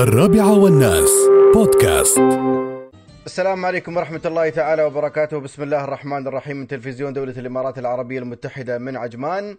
الرابعة والناس. بودكاست. السلام عليكم ورحمة الله تعالى وبركاته. بسم الله الرحمن الرحيم. من تلفزيون دولة الإمارات العربية المتحدة من عجمان.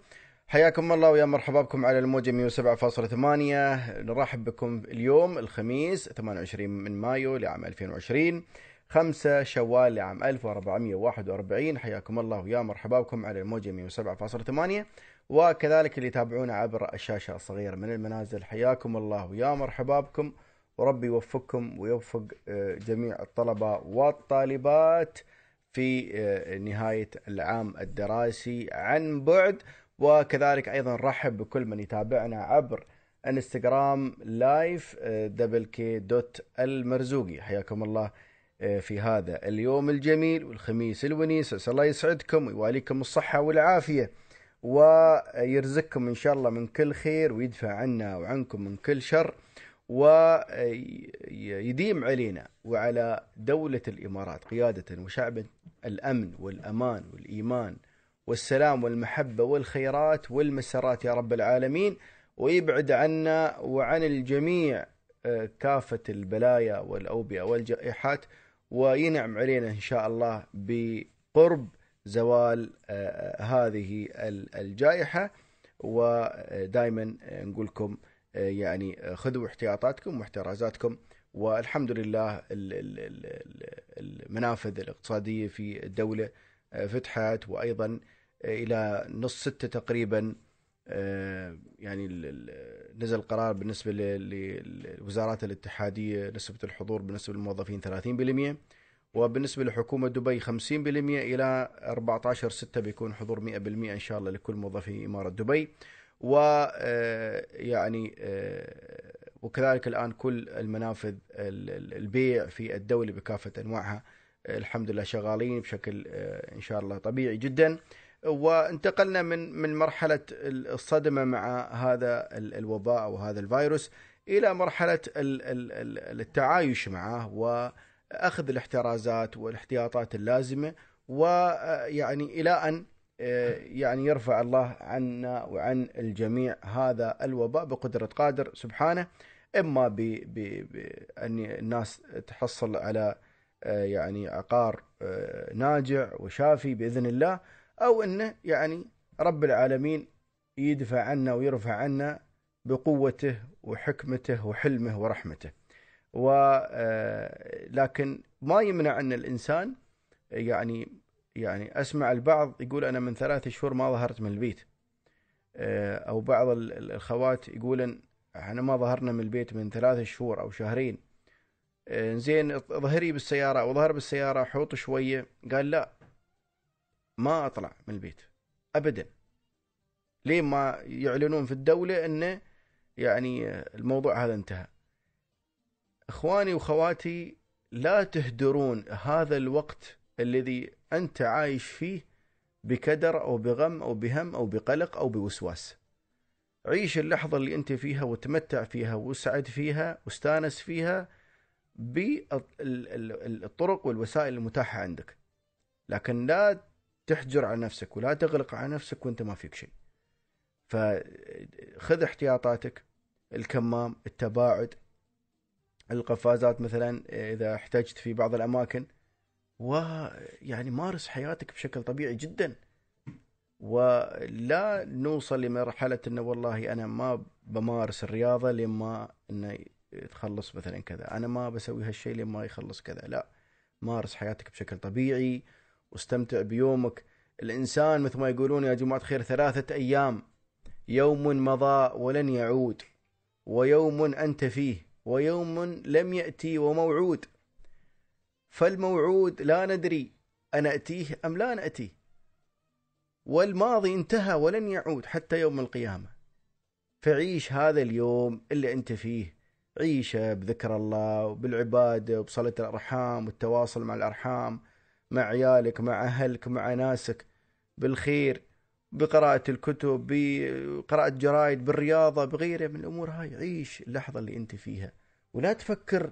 حياكم الله ويا مرحبا بكم على الموجة 107.8 نرحب بكم اليوم الخميس 28 من مايو لعام 2020 5 شوال لعام 1441 حياكم الله ويا مرحبا بكم على الموجة 107.8 وكذلك اللي يتابعونا عبر الشاشة الصغيرة من المنازل. حياكم الله. ويا مرحبا بكم. وربي يوفقكم ويوفق آه، جميع الطلبة والطالبات في آه، نهاية العام الدراسي عن بعد. وكذلك أيضا نرحب بكل من يتابعنا عبر انستغرام live آه، double K dot المرزوقي حياكم الله في هذا اليوم الجميل والخميس الونيس. الله يسعدكم ويواليكم الصحة والعافية. ويرزقكم إن شاء الله من كل خير ويدفع عنا وعنكم من كل شر ويديم علينا وعلى دولة الإمارات قيادة وشعب الأمن والأمان والإيمان والسلام والمحبة والخيرات والمسرات يا رب العالمين. ويبعد عنا وعن الجميع آه، كافة البلايا والأوبئة والجائحات. وينعم علينا إن شاء الله بقرب زوال آه، هذه الجائحة. ودائما نقول لكم آه، يعني خذوا احتياطاتكم واحترازاتكم. والحمد لله المنافذ الاقتصادية في الدولة آه، فتحت. وأيضا إلى نص ستة تقريبا يعني نزل قرار بالنسبة للوزارات الاتحادية نسبة الحضور بالنسبة للموظفين 30% وبالنسبة لحكومة دبي 50% إلى 14 6 بيكون حضور 100% إن شاء الله لكل موظفي إمارة دبي. ويعني آه، آه، وكذلك الآن كل المنافذ البيع في الدولة بكافة أنواعها الحمد لله شغالين بشكل آه، إن شاء الله طبيعي جدا. وانتقلنا من من مرحلة الصدمة مع هذا الوباء أو هذا الفيروس إلى مرحلة التعايش معه. و أخذ الاحترازات والاحتياطات اللازمة ويعني إلى أن يعني يرفع الله عنا وعن الجميع هذا الوباء بقدرة قادر سبحانه إما بان الناس تحصل على يعني عقار ناجع وشافي بإذن الله أو انه يعني رب العالمين يدفع عنا ويرفع عنا بقوته وحكمته وحلمه ورحمته. ولكن آه، ما يمنع أن الإنسان يعني يعني أسمع البعض يقول أنا من ثلاث شهور ما ظهرت من البيت. آه، أو بعض الأخوات يقولن إحنا ما ظهرنا من البيت من ثلاث شهور أو شهرين. آه، زين ظهري بالسيارة أو ظهر بالسيارة حوط شوية. قال لا ما أطلع من البيت ابدا. ليه ما يعلنون في الدولة إنه يعني الموضوع هذا انتهى. إخواني واخواتي لا تهدرون هذا الوقت الذي أنت عايش فيه بكدر أو بغم أو بهم أو بقلق أو بوسواس. عيش اللحظة اللي أنت فيها وتمتع فيها واسعد فيها واستانس فيها بالطرق والوسائل المتاحة عندك. لكن لا تحجر على نفسك ولا تغلق على نفسك وأنت ما فيك شيء. فخذ احتياطاتك الكمام التباعد القفازات مثلا إذا احتجت في بعض الأماكن ويعني مارس حياتك بشكل طبيعي جدا. ولا نوصل لمرحلة إنه والله أنا ما بمارس الرياضة لما إنه تخلص مثلا كذا. أنا ما بسوي هالشيء لما يخلص كذا. لا مارس حياتك بشكل طبيعي واستمتع بيومك. الإنسان مثل ما يقولون يا جماعة الخير ثلاثة أيام يوم مضى ولن يعود ويوم أنت فيه. ويوم لم يأتي وموعود. فالموعود لا ندري أنأتيه أم لا نأتيه. والماضي انتهى ولن يعود حتى يوم القيامة. فعيش هذا اليوم اللي أنت فيه. عيشه بذكر الله وبالعبادة وبصلاة الأرحام والتواصل مع الأرحام مع عيالك مع أهلك مع ناسك. بالخير. بقراءة الكتب بقراءة جرائد بالرياضة بغيره من الأمور هاي. عيش اللحظة اللي أنت فيها. ولا تفكر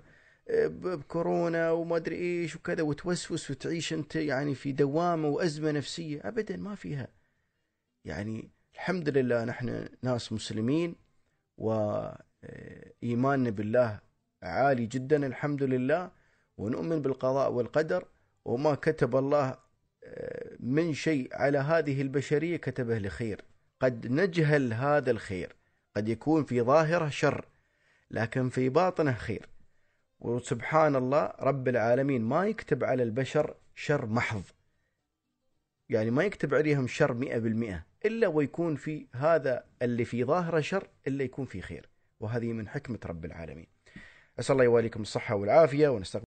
آه، بكورونا وما أدري إيش وكذا وتوسوس وتعيش أنت يعني في دوامة وأزمة نفسية. ابدا ما فيها. يعني الحمد لله نحن ناس مسلمين وايماننا بالله عالي جدا الحمد لله ونؤمن بالقضاء والقدر. وما كتب الله آه، من شيء على هذه البشرية كتبه لخير. قد نجهل هذا الخير. قد يكون في ظاهره شر لكن في باطنه خير. وسبحان الله رب العالمين ما يكتب على البشر شر محض. يعني ما يكتب عليهم شر مئة بالمئة إلا ويكون في هذا اللي في ظاهره شر إلا يكون في خير. وهذه من حكمة رب العالمين. أسأل الله يواليكم الصحة والعافية ونستقبل